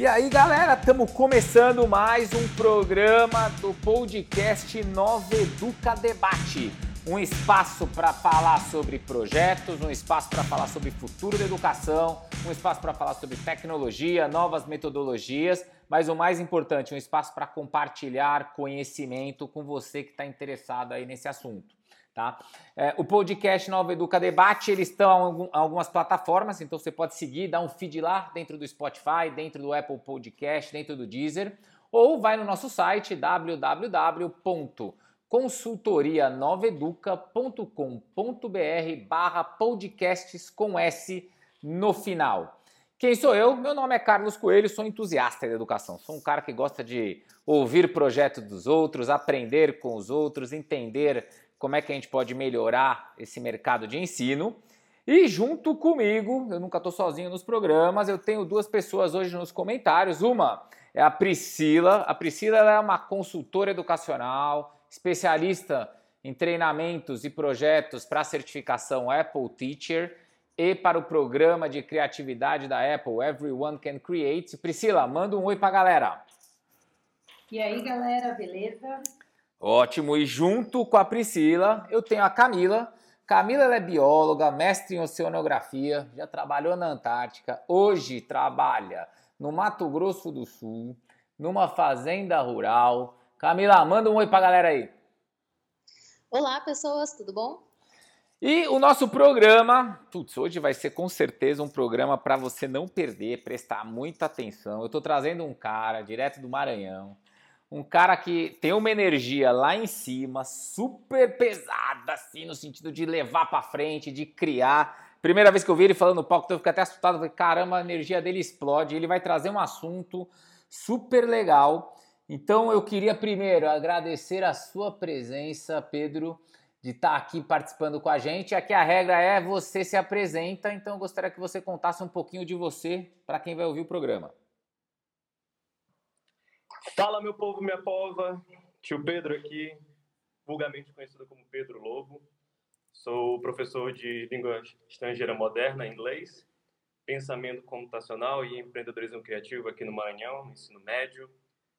E aí, galera, estamos começando mais um programa do podcast Nova Educa Debate. Um espaço para falar sobre projetos, um espaço para falar sobre futuro da educação, um espaço para falar sobre tecnologia, novas metodologias, mas o mais importante, um espaço para compartilhar conhecimento com você que está interessado aí nesse assunto. Tá? É, o podcast Nova Educa Debate, eles estão em algumas plataformas, então você pode seguir, dar um feed lá dentro do Spotify, dentro do Apple Podcast, dentro do Deezer, ou vai no nosso site www.consultorianoveduca.com.br barra podcasts com S no final. Quem sou eu? Meu nome é Carlos Coelho, sou entusiasta da educação. Sou um cara que gosta de ouvir projetos dos outros, aprender com os outros, entender como é que a gente pode melhorar esse mercado de ensino. E junto comigo, eu nunca estou sozinho nos programas, eu tenho duas pessoas hoje nos comentários. Uma é a Priscila. A Priscila é uma consultora educacional, especialista em treinamentos e projetos para a certificação Apple Teacher e para o programa de criatividade da Apple Everyone Can Create. Priscila, manda um oi para a galera. E aí, galera, beleza? Ótimo. E junto com a Priscila, eu tenho a Camila. Camila é bióloga, mestre em oceanografia, já trabalhou na Antártica, hoje trabalha no Mato Grosso do Sul, numa fazenda rural. Camila, manda um oi pra galera aí. Olá, pessoas, tudo bom? E o nosso programa, putz, hoje vai ser com certeza um programa para você não perder, prestar muita atenção. Eu estou trazendo um cara direto do Maranhão, um cara que tem uma energia lá em cima, super pesada, assim, no sentido de levar para frente, de criar. Primeira vez que eu vi ele falando no palco, eu fiquei até assustado, falei, caramba, a energia dele explode. Ele vai trazer um assunto super legal. Então eu queria primeiro agradecer a sua presença, Pedro, de estar tá aqui participando com a gente. Aqui a regra é você se apresenta, então eu gostaria que você contasse um pouquinho de você para quem vai ouvir o programa. Fala, meu povo, minha pova. Tio Pedro aqui, vulgarmente conhecido como Pedro Lobo. Sou professor de língua estrangeira moderna, inglês, pensamento computacional e empreendedorismo criativo aqui no Maranhão, no ensino médio.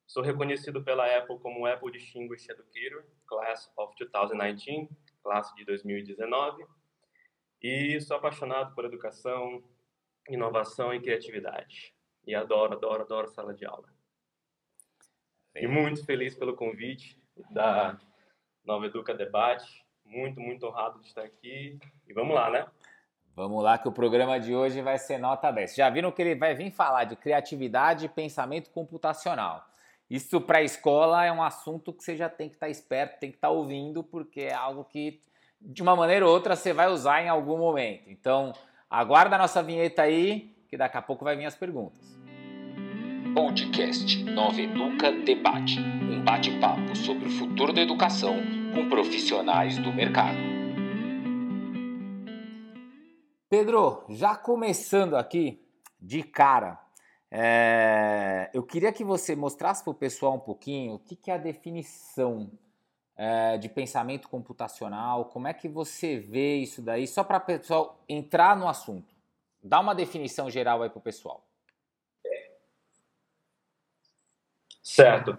Sou reconhecido pela Apple como Apple Distinguished Educator, Class of 2019, classe de 2019. E sou apaixonado por educação, inovação e criatividade. E adoro, adoro, adoro sala de aula. E muito feliz pelo convite da Nova Educa Debate. Muito, muito honrado de estar aqui. E vamos lá, né? Vamos lá, que o programa de hoje vai ser nota 10. Já viram que ele vai vir falar de criatividade e pensamento computacional. Isso para a escola é um assunto que você já tem que estar tá esperto, tem que estar tá ouvindo, porque é algo que, de uma maneira ou outra, você vai usar em algum momento. Então, aguarda a nossa vinheta aí, que daqui a pouco vai vir as perguntas. Podcast Nova Educa Debate um bate-papo sobre o futuro da educação com profissionais do mercado. Pedro, já começando aqui de cara, é, eu queria que você mostrasse para o pessoal um pouquinho o que, que é a definição é, de pensamento computacional, como é que você vê isso daí, só para o pessoal entrar no assunto. Dá uma definição geral aí para o pessoal. Certo.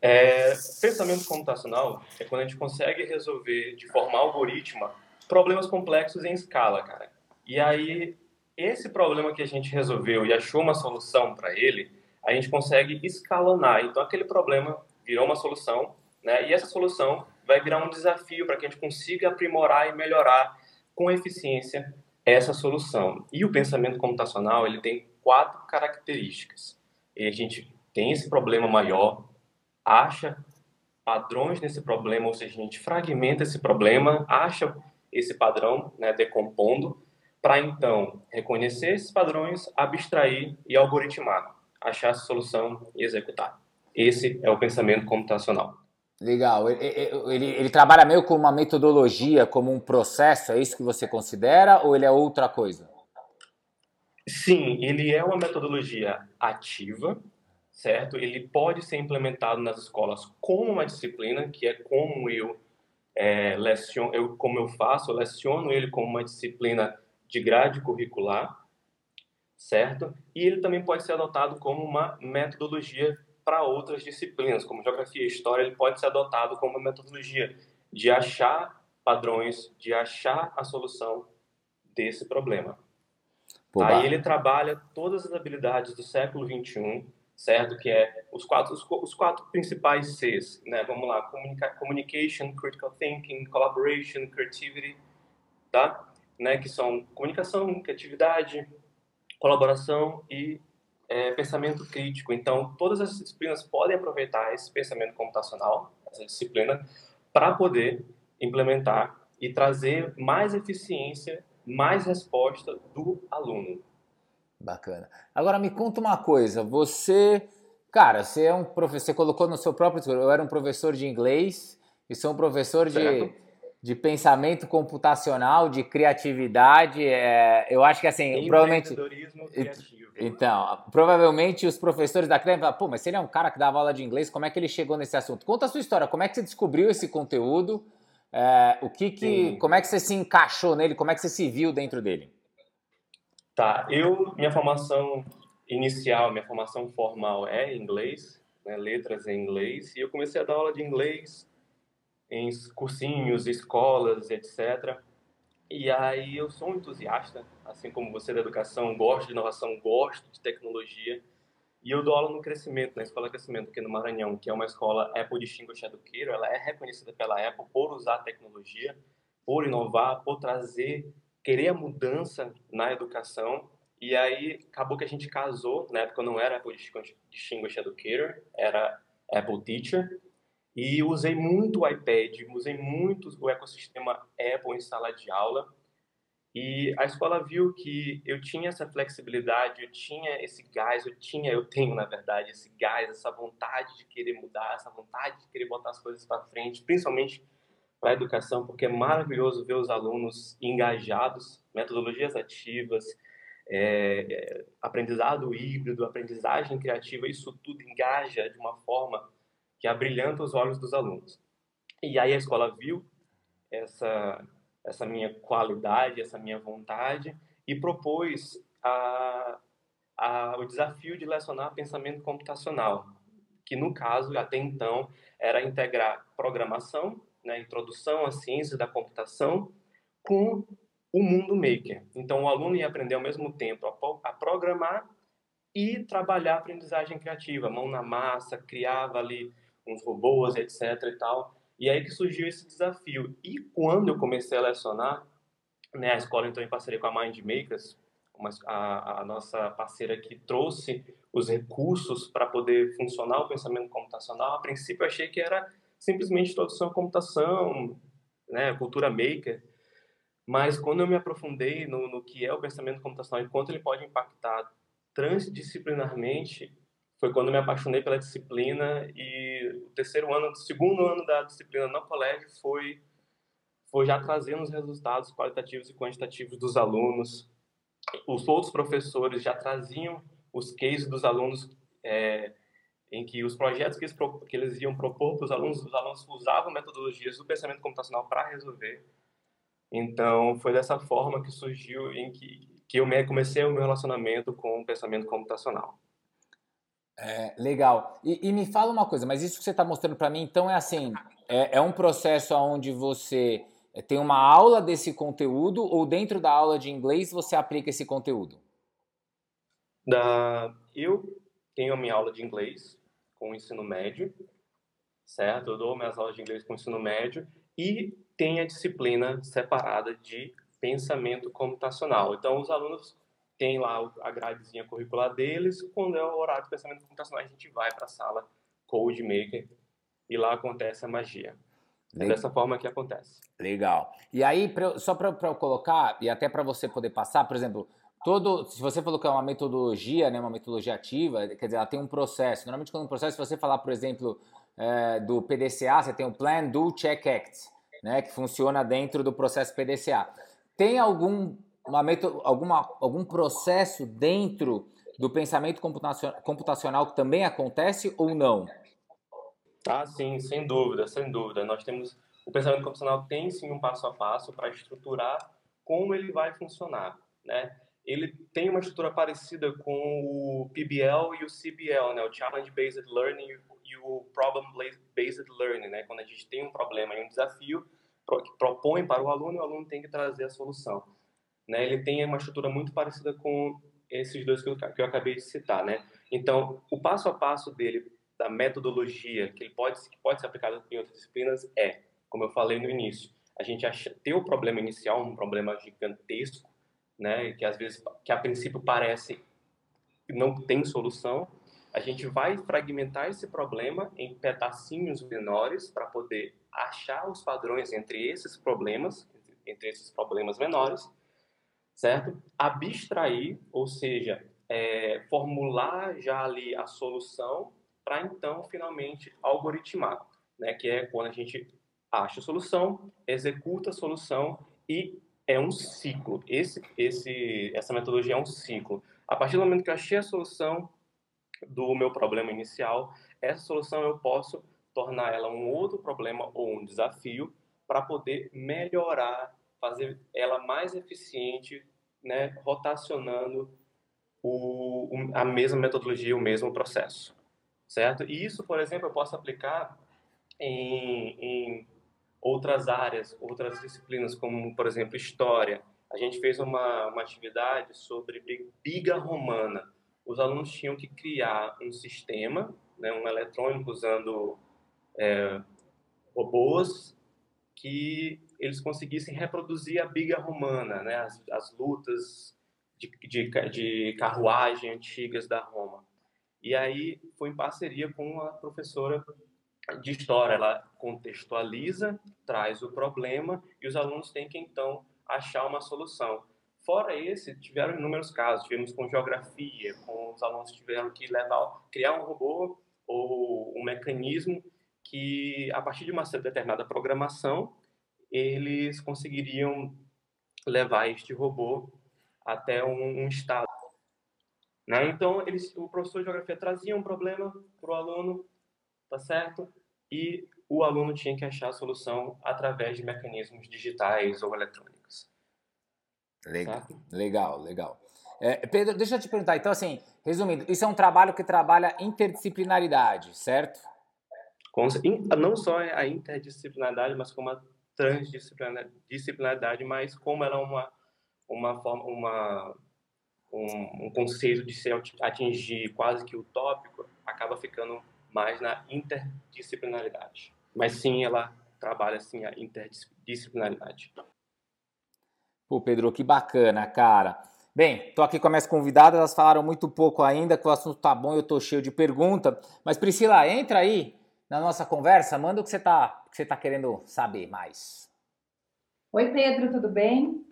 É, pensamento computacional é quando a gente consegue resolver de forma algorítmica problemas complexos em escala, cara. E aí, esse problema que a gente resolveu e achou uma solução para ele, a gente consegue escalonar. Então, aquele problema virou uma solução, né? E essa solução vai virar um desafio para que a gente consiga aprimorar e melhorar com eficiência essa solução. E o pensamento computacional, ele tem quatro características. E a gente tem esse problema maior, acha padrões nesse problema, ou seja, a gente fragmenta esse problema, acha esse padrão, né, decompondo, para então reconhecer esses padrões, abstrair e algoritmar, achar a solução e executar. Esse é o pensamento computacional. Legal. Ele, ele, ele, trabalha meio como uma metodologia, como um processo, é isso que você considera, ou ele é outra coisa? Sim, ele é uma metodologia ativa, certo? Ele pode ser implementado nas escolas como uma disciplina, que é como eu é, leciono, eu, como eu faço, eu leciono ele como uma disciplina de grade curricular, certo? E ele também pode ser adotado como uma metodologia para outras disciplinas, como geografia e história, ele pode ser adotado como uma metodologia de achar padrões, de achar a solução desse problema. Aí ele trabalha todas as habilidades do século 21, certo? Que é os quatro, os, os quatro principais Cs, né? Vamos lá, communication, critical thinking, collaboration, creativity, tá? Né? Que são comunicação, criatividade, colaboração e é, pensamento crítico. Então, todas as disciplinas podem aproveitar esse pensamento computacional, essa disciplina, para poder implementar e trazer mais eficiência, mais resposta do aluno. Bacana. Agora me conta uma coisa, você, cara, você é um professor, você colocou no seu próprio, eu era um professor de inglês e sou um professor de, de pensamento computacional, de criatividade. É, eu acho que assim, provavelmente. Criativo. Então, provavelmente os professores da CREM falam, pô, mas se ele é um cara que dava aula de inglês, como é que ele chegou nesse assunto? Conta a sua história, como é que você descobriu esse conteúdo? É, o que que, como é que você se encaixou nele? Como é que você se viu dentro dele? Tá, eu, minha formação inicial, minha formação formal é inglês, né, letras em inglês, e eu comecei a dar aula de inglês em cursinhos, escolas, etc. E aí eu sou um entusiasta, assim como você da educação, gosto de inovação, gosto de tecnologia, e eu dou aula no Crescimento, na Escola Crescimento, aqui no Maranhão, que é uma escola Apple Distinguished Educator, ela é reconhecida pela Apple por usar tecnologia, por inovar, por trazer querer a mudança na educação. E aí acabou que a gente casou, na época eu não era Apple Distinguished Educator, era Apple Teacher. E usei muito o iPad, usei muito o ecossistema Apple em sala de aula. E a escola viu que eu tinha essa flexibilidade, eu tinha esse gás, eu tinha, eu tenho na verdade esse gás, essa vontade de querer mudar, essa vontade de querer botar as coisas para frente, principalmente para a educação, porque é maravilhoso ver os alunos engajados, metodologias ativas, é, é, aprendizado híbrido, aprendizagem criativa, isso tudo engaja de uma forma que abrilhanta os olhos dos alunos. E aí a escola viu essa, essa minha qualidade, essa minha vontade e propôs a, a, o desafio de lecionar pensamento computacional, que no caso, até então, era integrar programação né, introdução à ciência da computação com o mundo maker. Então, o aluno ia aprender ao mesmo tempo a, programar e trabalhar a aprendizagem criativa, mão na massa, criava ali uns robôs, etc e tal. E aí que surgiu esse desafio. E quando eu comecei a lecionar, né, a escola entrou em parceria com a Mind Makers, uma, a, a nossa parceira que trouxe os recursos para poder funcionar o pensamento computacional. A princípio, eu achei que era simplesmente introdução à computação, né, cultura maker. Mas quando eu me aprofundei no, no que é o pensamento computacional e quanto ele pode impactar transdisciplinarmente, foi quando me apaixonei pela disciplina e o terceiro ano, o segundo ano da disciplina no colégio foi foi já trazendo os resultados qualitativos e quantitativos dos alunos. Os outros professores já traziam os cases dos alunos é, em que os projetos que eles, que eles iam propor para os alunos, os alunos usavam metodologias do pensamento computacional para resolver. Então, foi dessa forma que surgiu, em que, que eu comecei o meu relacionamento com o pensamento computacional. É, legal. E, e, me fala uma coisa, mas isso que você está mostrando para mim, então é assim, é, é um processo onde você é, tem uma aula desse conteúdo ou dentro da aula de inglês você aplica esse conteúdo? Da, eu tenho a minha aula de inglês com o ensino médio, certo? Eu dou minhas aulas de inglês com o ensino médio e tem a disciplina separada de pensamento computacional. Então, os alunos têm lá a gradezinha curricular deles, quando é o horário de pensamento computacional, a gente vai para a sala Code Maker e lá acontece a magia. É dessa forma que acontece. Legal. E aí, pra, só para eu colocar, e até para você poder passar, por exemplo, todo, se você falou que é uma metodologia, né, uma metodologia ativa, quer dizer, ela tem um processo. Normalmente, quando um processo, se você falar, por exemplo, é, do PDCA, você tem o Plan, Do, Check, Act, né, que funciona dentro do processo PDCA. Tem algum, uma meto, alguma, algum processo dentro do pensamento computacional que também acontece ou não? Ah, sim, sem dúvida, sem dúvida. Nós temos o pensamento computacional tem sim um passo a passo para estruturar como ele vai funcionar, né? Ele tem uma estrutura parecida com o PBL e o CBL, né? O Challenge Based Learning e o Problem Based Learning, né? Quando a gente tem um problema e um desafio que propõe para o aluno, o aluno tem que trazer a solução. Né? Ele tem uma estrutura muito parecida com esses dois que eu, que eu acabei de citar, né? Então, o passo a passo dele, da metodologia que ele pode que pode ser aplicado em outras disciplinas é, como eu falei no início, a gente acha, ter o problema inicial, um problema gigantesco, né, que às vezes que a princípio parece não tem solução, a gente vai fragmentar esse problema em pedacinhos menores para poder achar os padrões entre esses problemas, entre esses problemas menores, certo? Abstrair, ou seja, é, formular já ali a solução para então finalmente algoritmar, né? Que é quando a gente acha a solução, executa a solução e é um ciclo. Esse, esse, essa metodologia é um ciclo. A partir do momento que eu achei a solução do meu problema inicial, essa solução eu posso tornar ela um outro problema ou um desafio para poder melhorar, fazer ela mais eficiente, né, rotacionando o, a mesma metodologia, o mesmo processo, certo? E isso, por exemplo, eu posso aplicar em, em outras áreas, outras disciplinas, como, por exemplo, História. A gente fez uma, uma atividade sobre biga romana. Os alunos tinham que criar um sistema, né, um eletrônico usando é, robôs que eles conseguissem reproduzir a biga romana, né, as, as lutas de, de, de carruagem antigas da Roma. E aí foi em parceria com a professora de história, ela contextualiza, traz o problema e os alunos têm que então achar uma solução. Fora esse, tiveram inúmeros casos, tivemos com geografia, com os alunos tiveram que levar, criar um robô ou um mecanismo que, a partir de uma determinada programação, eles conseguiriam levar este robô até um, um estado. Né? Então, eles, o professor de geografia trazia um problema para o aluno, tá certo? E o aluno tinha que achar a solução através de mecanismos digitais ou eletrônicos. Legal, certo? legal, legal. É, Pedro, deixa eu te perguntar, então assim, resumindo, isso é um trabalho que trabalha interdisciplinaridade, certo? Com, não só a interdisciplinaridade, mas como a transdisciplinaridade, mas como ela é uma, uma forma, uma, um, um conceito de se atingir quase que utópico, acaba ficando mais na interdisciplinaridade. Mas sim, ela trabalha assim a interdisciplinaridade. Pô, Pedro, que bacana, cara. Bem, tô aqui com as minhas convidadas, elas falaram muito pouco ainda, que o assunto tá bom, eu tô cheio de pergunta. Mas Priscila, entra aí na nossa conversa, manda o que você tá, que você tá querendo saber mais. Oi, Pedro, tudo bem?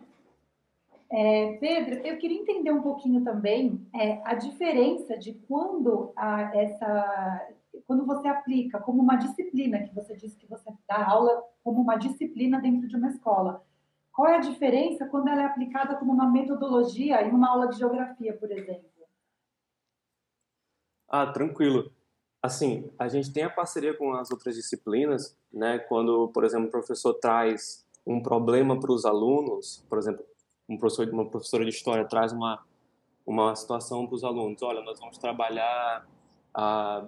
É, Pedro, eu queria entender um pouquinho também é, a diferença de quando a, essa, quando você aplica como uma disciplina, que você disse que você dá aula como uma disciplina dentro de uma escola. Qual é a diferença quando ela é aplicada como uma metodologia em uma aula de geografia, por exemplo? Ah, tranquilo. Assim, a gente tem a parceria com as outras disciplinas, né? Quando, por exemplo, o professor traz um problema para os alunos, por exemplo, um professor, uma professora de história traz uma uma situação para os alunos. Olha, nós vamos trabalhar a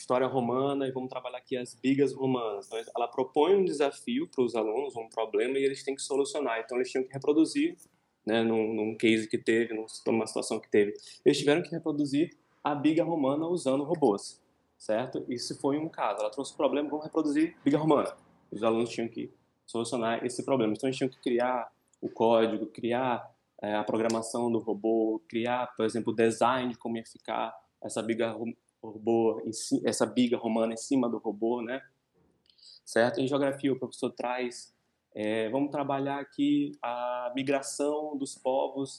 história romana e vamos trabalhar aqui as bigas romanas. Então, ela propõe um desafio para os alunos, um problema, e eles têm que solucionar. Então, eles tinham que reproduzir, né, num, num case que teve, numa situação que teve, eles tiveram que reproduzir a biga romana usando robôs, certo? Isso foi um caso. Ela trouxe o problema, vamos reproduzir biga romana. Os alunos tinham que solucionar esse problema. Então, eles tinham que criar o código, criar é, a programação do robô, criar, por exemplo, o design de como ia ficar essa biga robô, essa biga romana em cima do robô, né? Certo? Em geografia, o professor traz, é, vamos trabalhar aqui a migração dos povos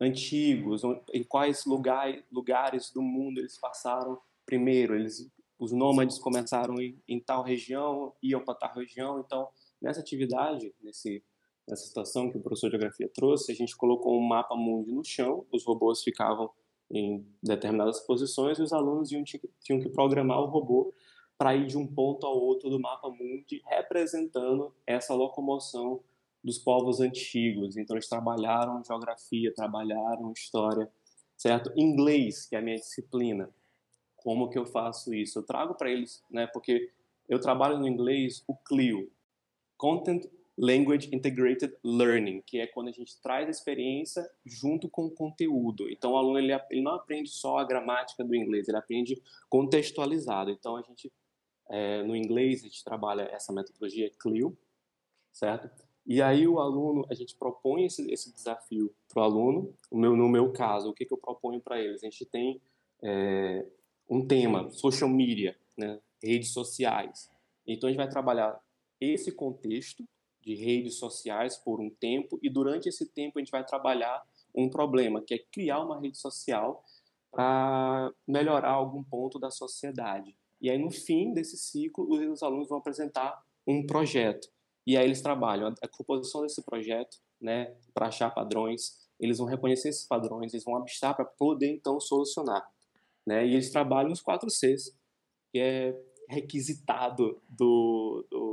antigos, em quais lugar, lugares do mundo eles passaram primeiro. Eles, os nômades começaram em, em tal região, iam para tal região. Então, nessa atividade, nesse, nessa situação que o professor de geografia trouxe, a gente colocou um mapa mundo no chão, os robôs ficavam em determinadas posições e os alunos iam, tinham que programar o robô para ir de um ponto ao outro do mapa mundi, representando essa locomoção dos povos antigos. Então, eles trabalharam geografia, trabalharam história, certo? Inglês, que é a minha disciplina. Como que eu faço isso? Eu trago para eles, né? Porque eu trabalho no inglês o CLIO, Content Language Integrated Learning, que é quando a gente traz a experiência junto com o conteúdo. Então, o aluno ele, ele não aprende só a gramática do inglês, ele aprende contextualizado. Então, a gente, é, no inglês, a gente trabalha essa metodologia CLIO, certo? E aí o aluno, a gente propõe esse, esse desafio para o aluno. Meu, no meu caso, o que, que eu proponho para eles? A gente tem é, um tema, social media, né? redes sociais. Então, a gente vai trabalhar esse contexto de redes sociais por um tempo e durante esse tempo a gente vai trabalhar um problema, que é criar uma rede social para melhorar algum ponto da sociedade. E aí no fim desse ciclo os alunos vão apresentar um projeto. E aí eles trabalham a composição desse projeto, né, para achar padrões, eles vão reconhecer esses padrões, eles vão abstrair para poder então solucionar, né? E eles trabalham os quatro Cs, que é requisitado do, do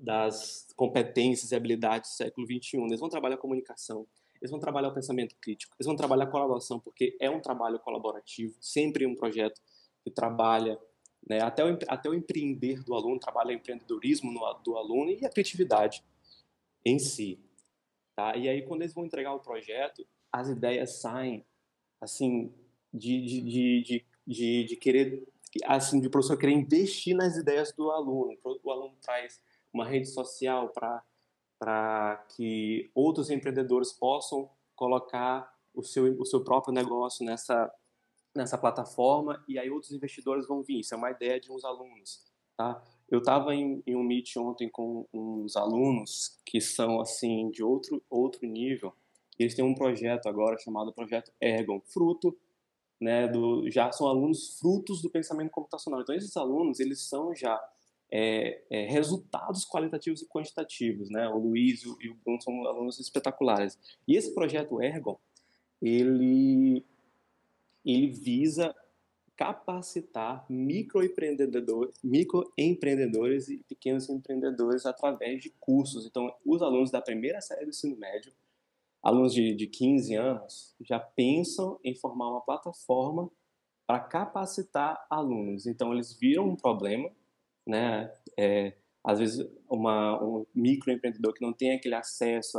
das competências e habilidades do século XXI. Eles vão trabalhar a comunicação, eles vão trabalhar o pensamento crítico, eles vão trabalhar a colaboração, porque é um trabalho colaborativo, sempre um projeto que trabalha né, até, o, até o empreender do aluno, trabalha o empreendedorismo no, do aluno e a criatividade em si. Tá? E aí, quando eles vão entregar o projeto, as ideias saem, assim, de, de, de, de, de, querer, assim, de professor querer investir nas ideias do aluno. O aluno traz uma rede social para que outros empreendedores possam colocar o seu, o seu próprio negócio nessa, nessa plataforma e aí outros investidores vão vir. Isso é uma ideia de uns alunos, tá? Eu estava em, em, um meet ontem com uns alunos que são assim de outro outro nível. Eles têm um projeto agora chamado Projeto Ergon, fruto, né, do já são alunos frutos do pensamento computacional. Então esses alunos eles são já é, é, resultados qualitativos e quantitativos, né? O Luiz e o Bruno são alunos espetaculares. E esse projeto Ergon, ele ele visa capacitar microempreendedores, microempreendedores e pequenos empreendedores através de cursos. Então, os alunos da primeira série do ensino médio, alunos de, de 15 anos, já pensam em formar uma plataforma para capacitar alunos. Então, eles viram um problema, né? É, às vezes uma, um microempreendedor que não tem aquele acesso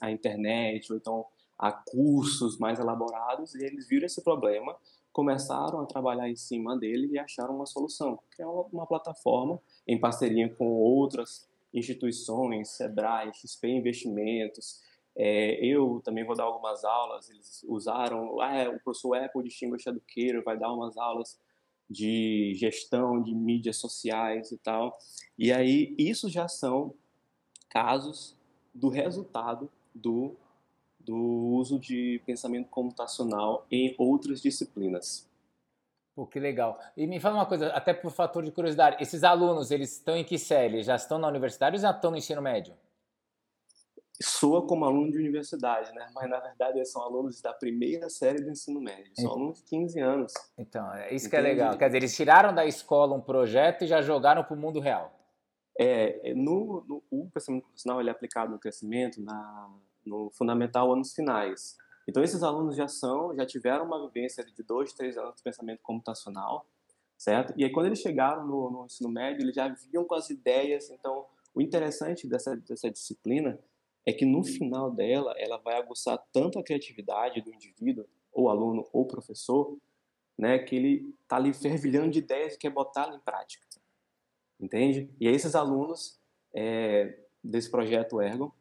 à internet ou então a cursos mais elaborados e eles viram esse problema, começaram a trabalhar em cima dele e acharam uma solução, criar uma, uma plataforma em parceria com outras instituições, Sebrae, XP Investimentos. É, eu também vou dar algumas aulas, eles usaram, ah, é, o professor Apple Distinguished Educator vai dar umas aulas de gestão de mídias sociais e tal. E aí, isso já são casos do resultado do, do uso de pensamento computacional em outras disciplinas. Pô, que legal. E me fala uma coisa, até por fator de curiosidade, esses alunos, eles estão em que série? Já estão na universidade ou já estão no ensino médio? Soa como aluno de universidade, né? Mas na verdade eles são alunos da primeira série do ensino médio, são alunos de 15 anos. Então, é isso Entendi. que é legal. Quer dizer, eles tiraram da escola um projeto e já jogaram para o mundo real. É, é, no, no, o pensamento profissional ele é aplicado no crescimento, na, no fundamental anos finais. Então esses alunos já são, já tiveram uma vivência de dois, três anos de pensamento computacional, certo? E aí quando eles chegaram no, no ensino médio, eles já vinham com as ideias. Então o interessante dessa, dessa disciplina é que no final dela ela vai aguçar tanto a criatividade do indivíduo, ou aluno, ou professor, né, que ele está ali fervilhando de ideias e quer botá-la em prática. Entende? E esses alunos é, desse projeto Ergo,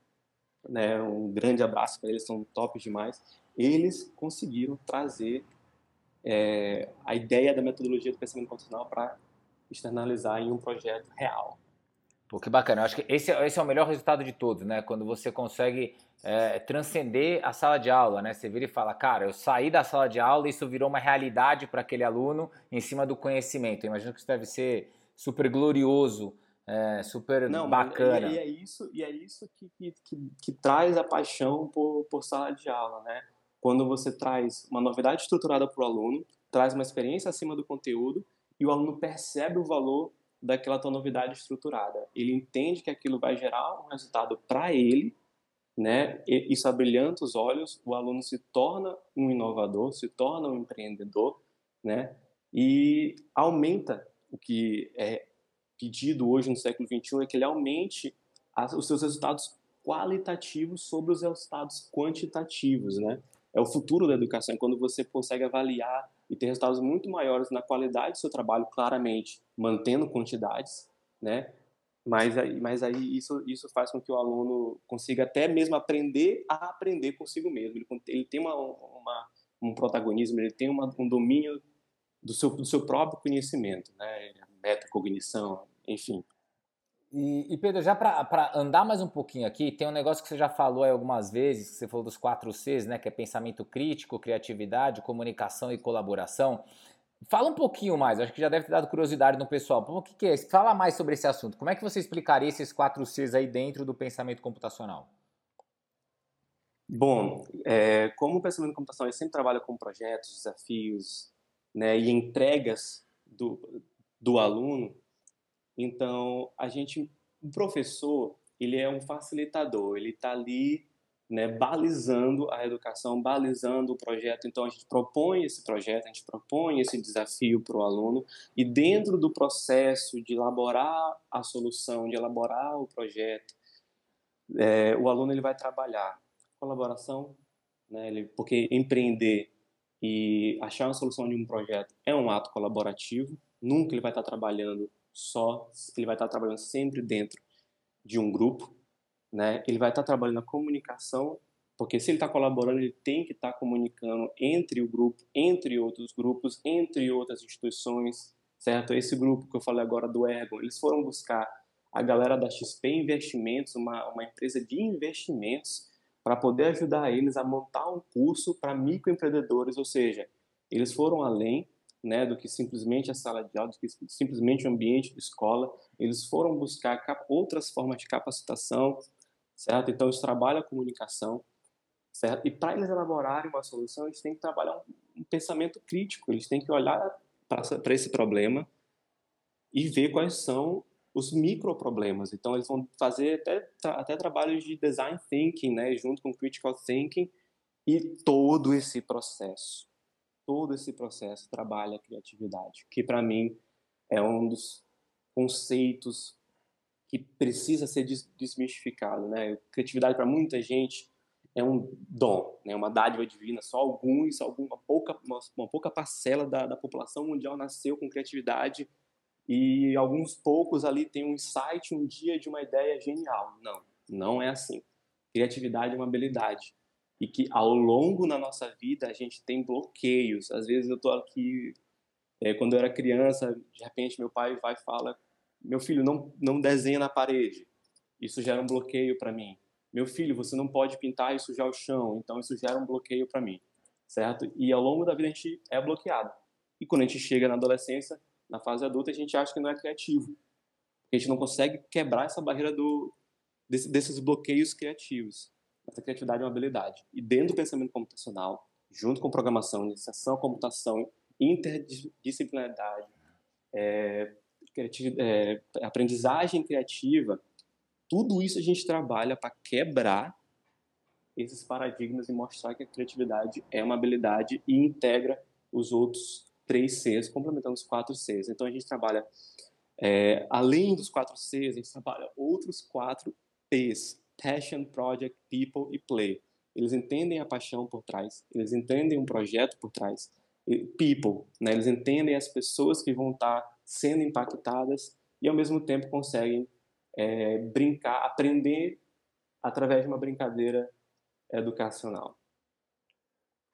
né, um grande abraço para eles, são top demais, eles conseguiram trazer é, a ideia da metodologia do pensamento computacional para externalizar em um projeto real. Pô, que bacana. Eu acho que esse, é, esse é o melhor resultado de todos, né? Quando você consegue é, transcender a sala de aula, né? Você vira e fala, cara, eu saí da sala de aula e isso virou uma realidade para aquele aluno em cima do conhecimento. Eu imagino que isso deve ser super glorioso, é, super Não, bacana. E, e, é isso, e é isso que, que, que, que traz a paixão por, por sala de aula, né? Quando você traz uma novidade estruturada para o aluno, traz uma experiência acima do conteúdo e o aluno percebe o valor daquela tua novidade estruturada. Ele entende que aquilo vai gerar um resultado para ele, né? Isso abrilhanta os olhos, o aluno se torna um inovador, se torna um empreendedor, né? E aumenta o que é pedido hoje no século XXI é que ele aumente os seus resultados qualitativos sobre os resultados quantitativos, né? É o futuro da educação, quando você consegue avaliar e ter resultados muito maiores na qualidade do seu trabalho, claramente mantendo quantidades, né? Mas aí, mas aí isso, isso faz com que o aluno consiga até mesmo aprender a aprender consigo mesmo. Ele, ele tem uma, uma, um protagonismo, ele tem uma, um domínio do seu, do seu próprio conhecimento, né? metacognição, enfim. E, e, Pedro, já para andar mais um pouquinho aqui, tem um negócio que você já falou aí algumas vezes, que você falou dos quatro Cs, né? Que é pensamento crítico, criatividade, comunicação e colaboração. Fala um pouquinho mais, acho que já deve ter dado curiosidade no pessoal. O que, que é? Fala mais sobre esse assunto. Como é que você explicaria esses quatro Cs aí dentro do pensamento computacional? Bom, é, como o pensamento computacional sempre trabalha com projetos, desafios né, e entregas do, do aluno, então a gente, o professor, ele é um facilitador, ele está ali né, balizando a educação, balizando o projeto. Então, a gente propõe esse projeto, a gente propõe esse desafio para o aluno, e dentro do processo de elaborar a solução, de elaborar o projeto, é, o aluno ele vai trabalhar colaboração, né, ele, porque empreender e achar uma solução de um projeto é um ato colaborativo, nunca ele vai estar trabalhando só, ele vai estar trabalhando sempre dentro de um grupo, né? Ele vai estar trabalhando a comunicação, porque se ele está colaborando, ele tem que estar comunicando entre o grupo, entre outros grupos, entre outras instituições, certo? Esse grupo que eu falei agora do Ergon, eles foram buscar a galera da XP Investimentos, uma, uma empresa de investimentos, para poder ajudar eles a montar um curso para microempreendedores, ou seja, eles foram além né, do que simplesmente a sala de aula, do que simplesmente o ambiente de escola. Eles foram buscar outras formas de capacitação, certo? Então, eles trabalham a comunicação, certo? E para eles elaborarem uma solução, eles têm que trabalhar um, um pensamento crítico, eles têm que olhar para esse problema e ver quais são os microproblemas. Então, eles vão fazer até, até trabalhos de design thinking, né, junto com critical thinking, e todo esse processo, todo esse processo trabalha a criatividade, que para mim é um dos conceitos que precisa ser desmistificado, né? Criatividade para muita gente é um dom, né? Uma dádiva divina. Só alguns, alguma pouca, uma, uma pouca parcela da, da população mundial nasceu com criatividade e alguns poucos ali têm um insight um dia de uma ideia genial. Não, não é assim. Criatividade é uma habilidade e que ao longo da nossa vida a gente tem bloqueios. Às vezes eu tô aqui, é, quando eu era criança, de repente meu pai vai e fala meu filho, não, não desenha na parede. Isso gera um bloqueio para mim. Meu filho, você não pode pintar e sujar o chão. Então, isso gera um bloqueio para mim. Certo? E ao longo da vida a gente é bloqueado. E quando a gente chega na adolescência, na fase adulta, a gente acha que não é criativo. A gente não consegue quebrar essa barreira do, desse, desses bloqueios criativos. Essa criatividade é uma habilidade. E dentro do pensamento computacional, junto com programação, iniciação à computação, interdisciplinaridade, é, é, aprendizagem criativa, tudo isso a gente trabalha para quebrar esses paradigmas e mostrar que a criatividade é uma habilidade e integra os outros três Cs, complementando os quatro Cs. Então a gente trabalha, é, além dos quatro Cs, a gente trabalha outros quatro Ps: Passion, Project, People e Play. Eles entendem a paixão por trás, eles entendem um projeto por trás. People, né? eles entendem as pessoas que vão estar sendo impactadas e ao mesmo tempo conseguem é, brincar, aprender através de uma brincadeira educacional.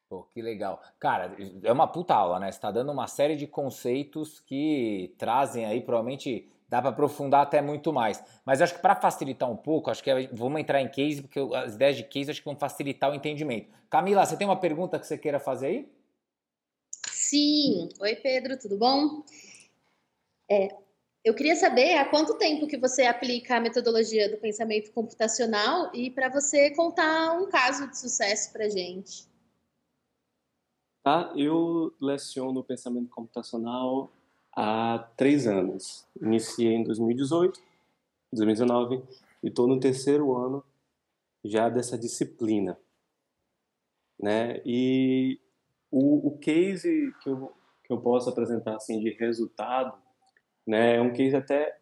Pô, que legal. Cara, é uma puta aula, né? Você está dando uma série de conceitos que trazem aí, provavelmente dá para aprofundar até muito mais. Mas acho que para facilitar um pouco, acho que vamos entrar em case, porque as ideias de case acho que vão facilitar o entendimento. Camila, você tem uma pergunta que você queira fazer aí? Sim. Oi, Pedro, tudo bom? É, eu queria saber há quanto tempo que você aplica a metodologia do pensamento computacional e para você contar um caso de sucesso para gente. Tá, eu leciono pensamento computacional há três anos. Iniciei em 2018, 2019 e estou no terceiro ano já dessa disciplina, né? E o, o case que eu, que eu posso apresentar assim de resultado, né, é um case até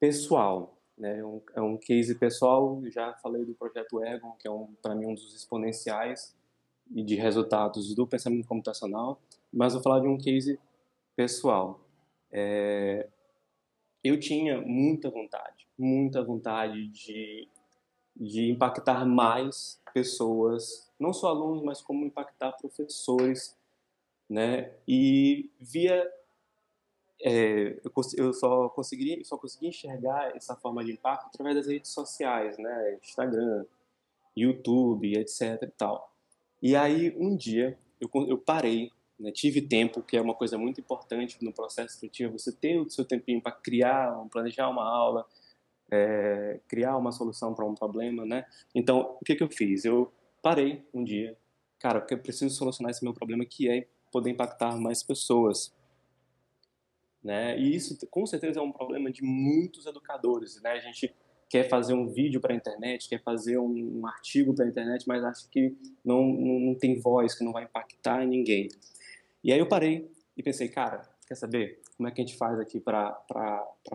pessoal, né? É um, é um case pessoal. Já falei do projeto Ergon, que é um para mim um dos exponenciais e de resultados do pensamento computacional, mas vou falar de um case pessoal. É, eu tinha muita vontade, muita vontade de, de impactar mais pessoas, não só alunos, mas como impactar professores, né? E via é, eu, só consegui só consegui enxergar essa forma de impacto através das redes sociais, né? Instagram, YouTube, etc. E tal. E aí um dia eu, eu parei né? Tive tempo, que é uma coisa muito importante no processo instrutivo, você ter o seu tempinho para criar, planejar uma aula, é, criar uma solução para um problema, né? Então, o que, que eu fiz? Eu parei um dia, cara, porque eu preciso solucionar esse meu problema, que é poder impactar mais pessoas. Né? E isso, com certeza, é um problema de muitos educadores, né? A gente quer fazer um vídeo para a internet, quer fazer um, um artigo para a internet, mas acha que não, não, não tem voz, que não vai impactar ninguém. E aí eu parei e pensei, cara, quer saber como é que a gente faz aqui para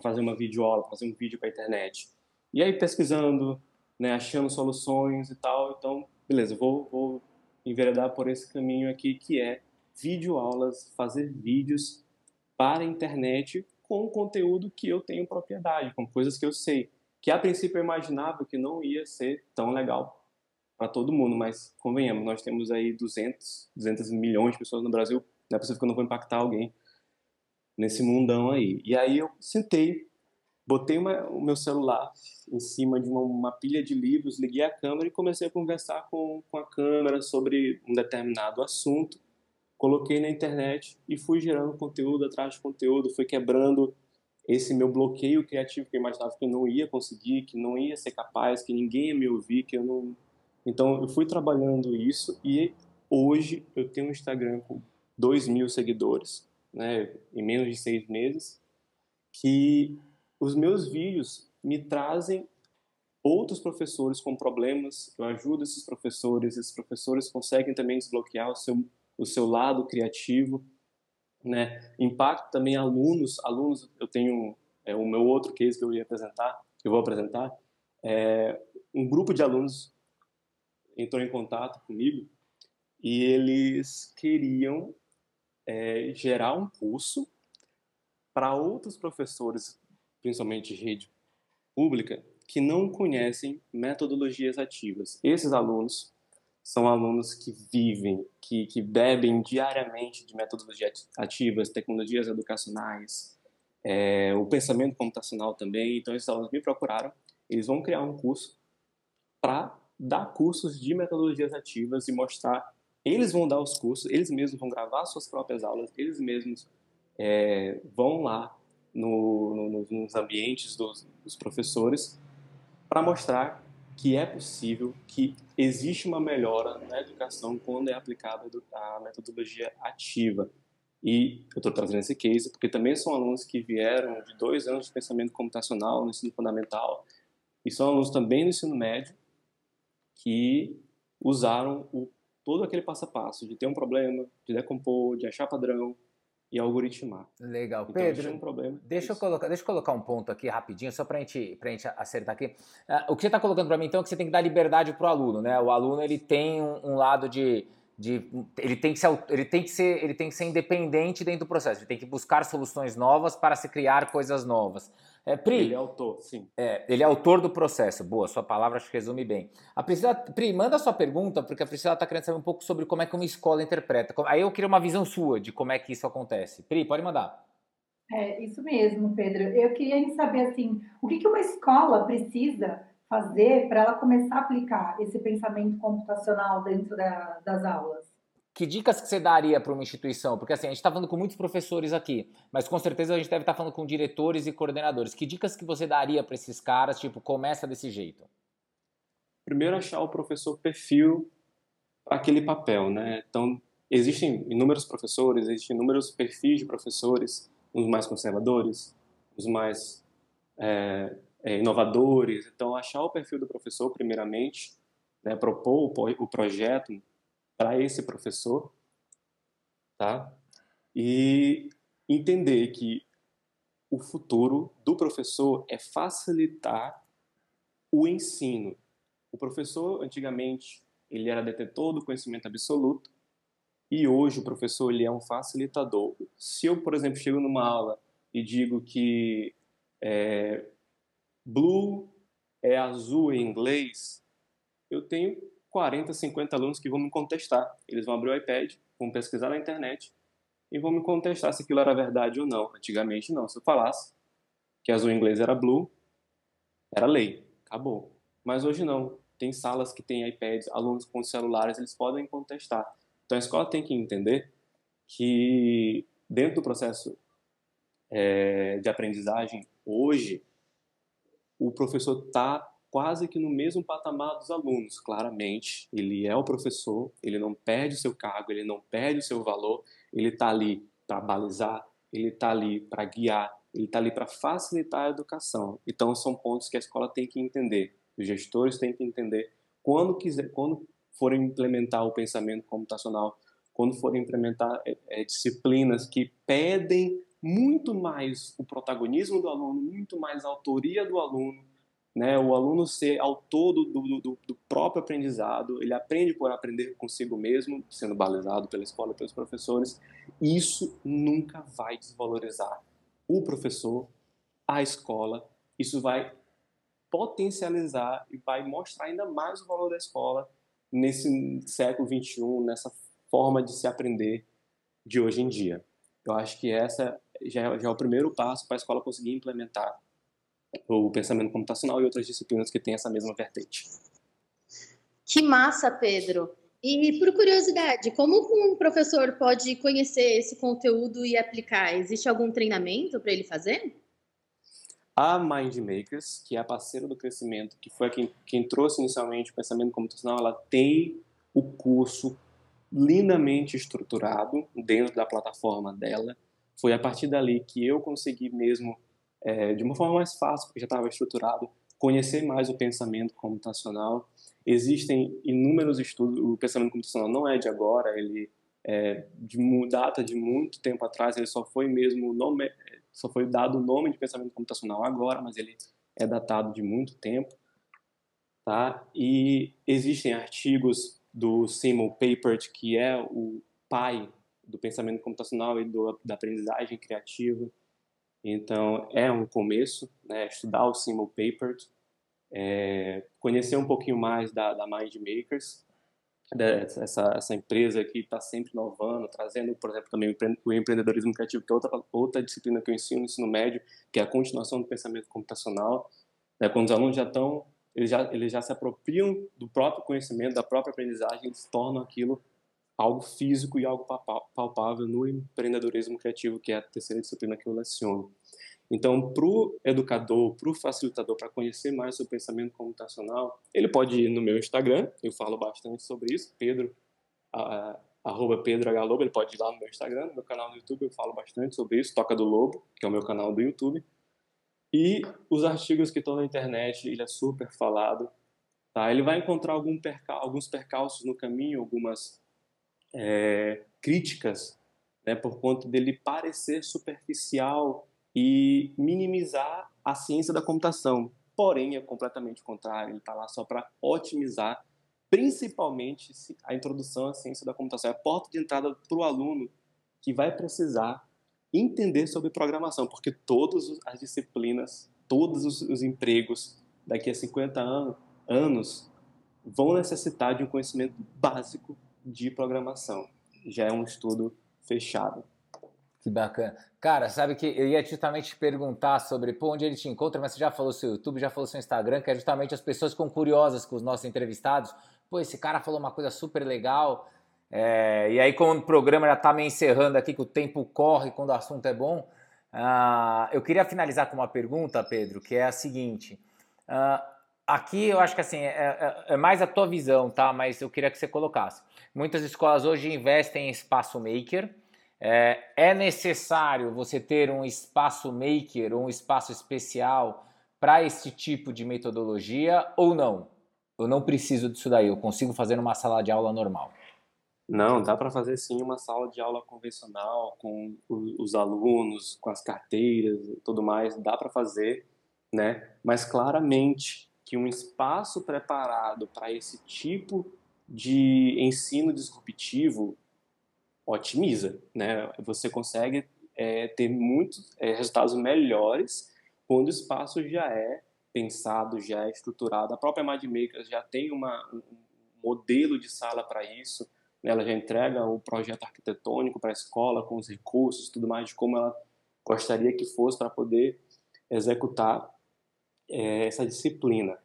fazer uma videoaula, fazer um vídeo para a internet? E aí pesquisando, né, achando soluções e tal, então, beleza, vou, vou enveredar por esse caminho aqui que é videoaulas, fazer vídeos para a internet com conteúdo que eu tenho propriedade, com coisas que eu sei, que a princípio eu imaginava que não ia ser tão legal para todo mundo, mas convenhamos, nós temos aí 200, 200 milhões de pessoas no Brasil não é possível que eu não vou impactar alguém nesse mundão aí. E aí eu sentei, botei uma, o meu celular em cima de uma, uma, pilha de livros, liguei a câmera e comecei a conversar com, com a câmera sobre um determinado assunto. Coloquei na internet e fui gerando conteúdo atrás de conteúdo, fui quebrando esse meu bloqueio criativo que eu imaginava que eu não ia conseguir, que não ia ser capaz, que ninguém ia me ouvir, que eu não. Então eu fui trabalhando isso e hoje eu tenho um Instagram com 2 mil seguidores, né, em menos de seis meses, que os meus vídeos me trazem outros professores com problemas, eu ajudo esses professores, esses professores conseguem também desbloquear o seu, o seu lado criativo, né? Impacto também alunos, alunos, eu tenho é, o meu outro case que eu ia apresentar, que eu vou apresentar, é, um grupo de alunos entrou em contato comigo e eles queriam é, gerar um curso para outros professores, principalmente de rede pública, que não conhecem metodologias ativas. Esses alunos são alunos que vivem, que, que bebem diariamente de metodologias ativas, tecnologias educacionais, é, o pensamento computacional também. Então, esses alunos me procuraram, eles vão criar um curso para dar cursos de metodologias ativas e mostrar eles vão dar os cursos, eles mesmos vão gravar suas próprias aulas, eles mesmos é, vão lá no, no, nos ambientes dos, dos professores para mostrar que é possível, que existe uma melhora na educação quando é aplicada a metodologia ativa. E eu estou trazendo esse case porque também são alunos que vieram de dois anos de pensamento computacional no ensino fundamental e são alunos também no ensino médio que usaram o todo aquele passo a passo de ter um problema, de decompor, de achar padrão e algoritmar. Legal. Então, Pedro, um problema, deixa, eu colocar, deixa eu colocar um ponto aqui rapidinho, só para gente, a gente acertar aqui. Uh, o que você está colocando para mim, então, é que você tem que dar liberdade para o aluno, né? O aluno ele tem um, um lado de, de, ele tem que ser ele tem que ser ele tem que ser independente dentro do processo ele tem que buscar soluções novas para se criar coisas novas é, Pri, ele é autor, sim. É, ele é autor do processo. Boa, sua palavra acho que resume bem. A Priscila, Pri, manda a sua pergunta, porque a Priscila está querendo saber um pouco sobre como é que uma escola interpreta. Aí eu queria uma visão sua de como é que isso acontece. Pri, pode mandar. É, isso mesmo, Pedro. Eu queria saber, assim, o que, que uma escola precisa fazer para ela começar a aplicar esse pensamento computacional dentro da, das aulas? que dicas que você daria para uma instituição? Porque assim, a gente está falando com muitos professores aqui, mas com certeza a gente deve estar tá falando com diretores e coordenadores. Que dicas que você daria para esses caras, tipo, começa desse jeito? Primeiro achar o professor perfil para aquele papel, né? Então, existem inúmeros professores, existem inúmeros perfis de professores, os mais conservadores, os mais é, é, inovadores. Então, achar o perfil do professor, primeiramente, né, propor o, o projeto para esse professor, tá? E entender que o futuro do professor é facilitar o ensino. O professor, antigamente, ele era detetor do conhecimento absoluto, e hoje o professor ele é um facilitador. Se eu, por exemplo, chego numa aula e digo que é, blue é azul em inglês, eu tenho 40, 50 alunos que vão me contestar. Eles vão abrir o iPad, vão pesquisar na internet e vão me contestar se aquilo era verdade ou não. Antigamente não. Se eu falasse que azul em inglês era blue, era lei. Acabou. Mas hoje não. Tem salas que têm iPads, alunos com celulares, eles podem contestar. Então a escola tem que entender que dentro do processo é, de aprendizagem hoje, o professor está quase que no mesmo patamar dos alunos, claramente. Ele é o professor, ele não perde o seu cargo, ele não perde o seu valor, ele está ali para balizar, ele está ali para guiar, ele está ali para facilitar a educação. Então são pontos que a escola tem que entender, os gestores têm que entender quando quiser, quando forem implementar o pensamento computacional, quando forem implementar é, é, disciplinas que pedem muito mais o protagonismo do aluno, muito mais a autoria do aluno, né? O aluno ser autor do, do, do, próprio aprendizado, ele aprende por aprender consigo mesmo, sendo balizado pela escola pelos professores. Isso nunca vai desvalorizar o professor, a escola. Isso vai potencializar e vai mostrar ainda mais o valor da escola nesse século 21, nessa forma de se aprender de hoje em dia. Eu acho que essa já já é o primeiro passo para a escola conseguir implementar o pensamento computacional e outras disciplinas que têm essa mesma vertente. Que massa, Pedro! E por curiosidade, como um professor pode conhecer esse conteúdo e aplicar? Existe algum treinamento para ele fazer? A MindMakers, que é a parceira do crescimento, que foi quem, quem trouxe inicialmente o pensamento computacional, ela tem o curso lindamente estruturado dentro da plataforma dela. Foi a partir dali que eu consegui mesmo, é, de uma forma mais fácil, porque já estava estruturado, conhecer mais o pensamento computacional. Existem inúmeros estudos, o pensamento computacional não é de agora, ele é de data de muito tempo atrás, ele só foi mesmo nome, só foi dado o nome de pensamento computacional agora, mas ele é datado de muito tempo, tá? E existem artigos do Simon Papert, que é o pai do pensamento computacional e do, da aprendizagem criativa. Então, é um começo, né? Estudar o Simon Papert, é, conhecer um pouquinho mais da, da Mind Makers, essa, essa empresa que está sempre inovando, trazendo, por exemplo, também o empreendedorismo criativo, que é outra, outra disciplina que eu ensino no ensino médio, que é a continuação do pensamento computacional. Né, quando os alunos já estão, eles já, eles já se apropriam do próprio conhecimento, da própria aprendizagem, eles tornam aquilo algo físico e algo palpável no empreendedorismo criativo, que é a terceira disciplina que eu leciono. Então, para o educador, para o facilitador, para conhecer mais sobre pensamento computacional, ele pode ir no meu Instagram, eu falo bastante sobre isso, Pedro, uh, arroba Pedro H. Lobo, ele pode ir lá no meu Instagram, no meu canal no YouTube, eu falo bastante sobre isso, Toca do Lobo, que é o meu canal do YouTube. E os artigos que estão na internet, ele é super falado, tá? Ele vai encontrar algum percal, alguns percalços no caminho, algumas é, críticas, né, por conta dele parecer superficial e minimizar a ciência da computação. Porém, é completamente o contrário, ele está lá só para otimizar, principalmente a introdução à ciência da computação. É a porta de entrada para o aluno que vai precisar entender sobre programação, porque todas as disciplinas, todos os, os empregos daqui a 50 anos, anos vão necessitar de um conhecimento básico de programação. Já é um estudo fechado. Que bacana. Cara, sabe que eu ia justamente te perguntar sobre pô, onde ele te encontra, mas você já falou seu YouTube, já falou seu Instagram, que é justamente as pessoas ficam curiosas com os nossos entrevistados. Pô, esse cara falou uma coisa super legal. É, e aí, como o programa já está me encerrando aqui, que o tempo corre quando o assunto é bom, uh, eu queria finalizar com uma pergunta, Pedro, que é a seguinte. Uh, aqui eu acho que assim, é, é, é mais a tua visão, tá? Mas eu queria que você colocasse. Muitas escolas hoje investem em espaço maker É, é necessário você ter um espaço maker um espaço especial para esse tipo de metodologia ou não? Eu não preciso disso daí, eu consigo fazer numa sala de aula normal. Não, dá para fazer sim uma sala de aula convencional com os alunos, com as carteiras tudo mais, dá para fazer, né? Mas claramente que um espaço preparado para esse tipo de ensino disruptivo otimiza, né? Você consegue é, ter muitos é, resultados melhores quando o espaço já é pensado, já é estruturado. A própria MindMaker já tem uma, um modelo de sala para isso, né? ela já entrega o projeto arquitetônico para a escola, com os recursos tudo mais, de como ela gostaria que fosse para poder executar é, essa disciplina.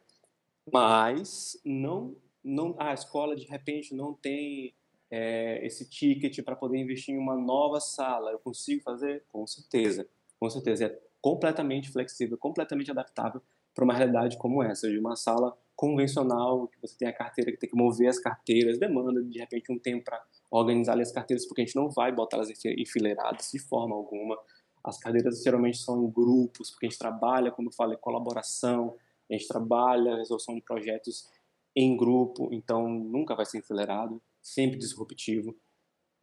Mas não, não, a escola de repente não tem é, esse ticket para poder investir em uma nova sala. Eu consigo fazer? Com certeza. Com certeza. É completamente flexível, completamente adaptável para uma realidade como essa, de uma sala convencional, que você tem a carteira que tem que mover as carteiras, demanda de repente um tempo para organizar as carteiras, porque a gente não vai botar elas enfileiradas de forma alguma. As cadeiras geralmente são em grupos, porque a gente trabalha, como eu falei, colaboração, a gente trabalha a resolução de projetos em grupo, então nunca vai ser enfileirado, sempre disruptivo.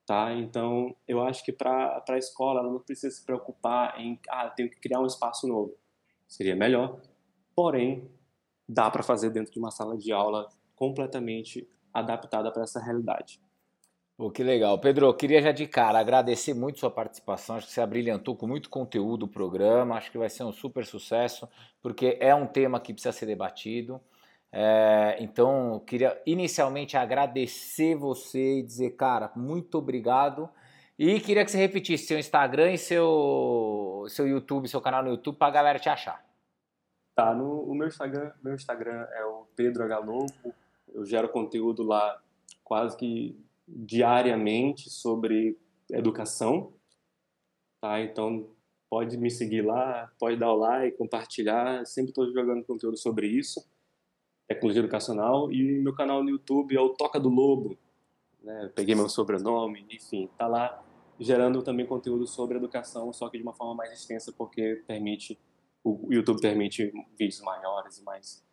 Tá? Então, eu acho que para a escola ela não precisa se preocupar em, ah, tenho que criar um espaço novo. Seria melhor, porém, dá para fazer dentro de uma sala de aula completamente adaptada para essa realidade. Pô, que legal. Pedro, eu queria já de cara agradecer muito sua participação. Acho que você abrilhantou com muito conteúdo o programa. Acho que vai ser um super sucesso, porque é um tema que precisa ser debatido. É, então, eu queria inicialmente agradecer você e dizer, cara, muito obrigado. E queria que você repetisse seu Instagram e seu, seu YouTube, seu canal no YouTube, para a galera te achar. Tá, no o meu Instagram, meu Instagram é o Pedro H. Eu gero conteúdo lá quase que diariamente sobre educação. Tá, então pode me seguir lá, pode dar o like, compartilhar. Sempre estou jogando conteúdo sobre isso tecnologia educacional e meu canal no YouTube é o Toca do Lobo. Né? Peguei meu sobrenome, enfim, tá lá gerando também conteúdo sobre educação, só que de uma forma mais extensa, porque permite o YouTube permite vídeos maiores e mais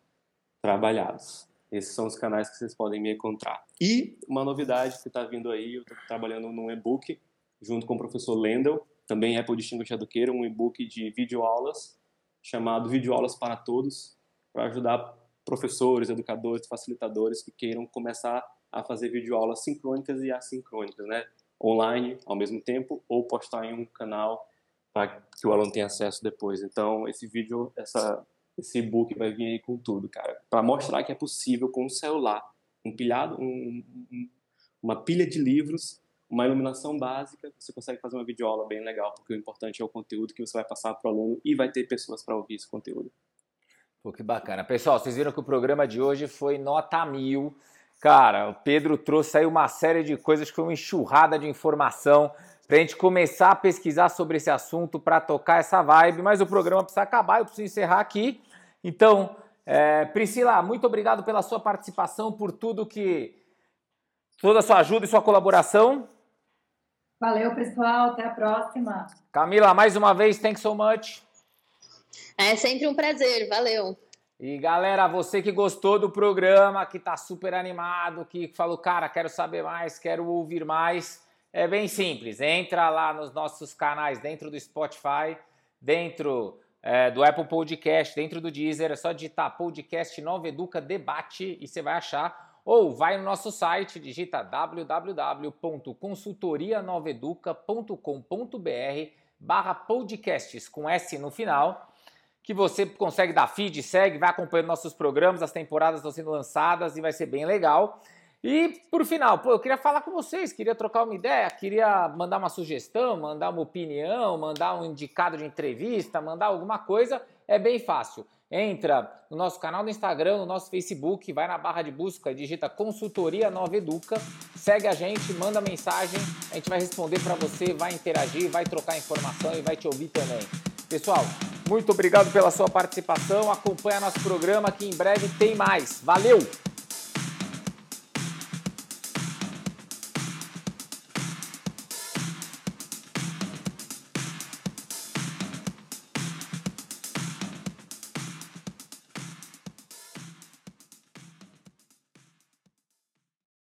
trabalhados. Esses são os canais que vocês podem me encontrar. E uma novidade que está vindo aí, eu estou trabalhando num e-book junto com o professor Lendel, também Apple Distinguished Educator, um e-book de videoaulas chamado Videoaulas para Todos, para ajudar professores, educadores, facilitadores que queiram começar a fazer videoaulas sincrônicas e assíncrônicas, né? Online ao mesmo tempo ou postar em um canal para que o aluno tenha acesso depois. Então, esse vídeo, essa, esse e-book vai vir aí com tudo, cara, para mostrar que é possível com um celular, um pilhado, um, um, uma pilha de livros, uma iluminação básica, você consegue fazer uma videoaula bem legal, porque o importante é o conteúdo que você vai passar para o aluno e vai ter pessoas para ouvir esse conteúdo. Pô, que bacana. Pessoal, vocês viram que o programa de hoje foi nota mil. Cara, o Pedro trouxe aí uma série de coisas, que foi uma enxurrada de informação para a gente começar a pesquisar sobre esse assunto, para tocar essa vibe, mas o programa precisa acabar, eu preciso encerrar aqui. Então, é, Priscila, muito obrigado pela sua participação, por tudo que. toda a sua ajuda e sua colaboração. Valeu, pessoal. Até a próxima. Camila, mais uma vez, thanks so much. É sempre um prazer, valeu. E galera, você que gostou do programa, que tá super animado, que falou, cara, quero saber mais, quero ouvir mais, é bem simples. Entra lá nos nossos canais dentro do Spotify, dentro é, do Apple Podcast, dentro do Deezer, é só digitar podcast Nova Educa Debate e você vai achar. Ou vai no nosso site, digita www.consultorianoveduca.com.br barra podcasts com S no final que você consegue dar feed, segue, vai acompanhando nossos programas, as temporadas estão sendo lançadas e vai ser bem legal. E por final, pô, eu queria falar com vocês, queria trocar uma ideia, queria mandar uma sugestão, mandar uma opinião, mandar um indicado de entrevista, mandar alguma coisa, é bem fácil. Entra no nosso canal no Instagram, no nosso Facebook, vai na barra de busca, digita Consultoria Nova Educa, segue a gente, manda mensagem, a gente vai responder para você, vai interagir, vai trocar informação e vai te ouvir também. Pessoal, muito obrigado pela sua participação. Acompanhe nosso programa que em breve tem mais. Valeu!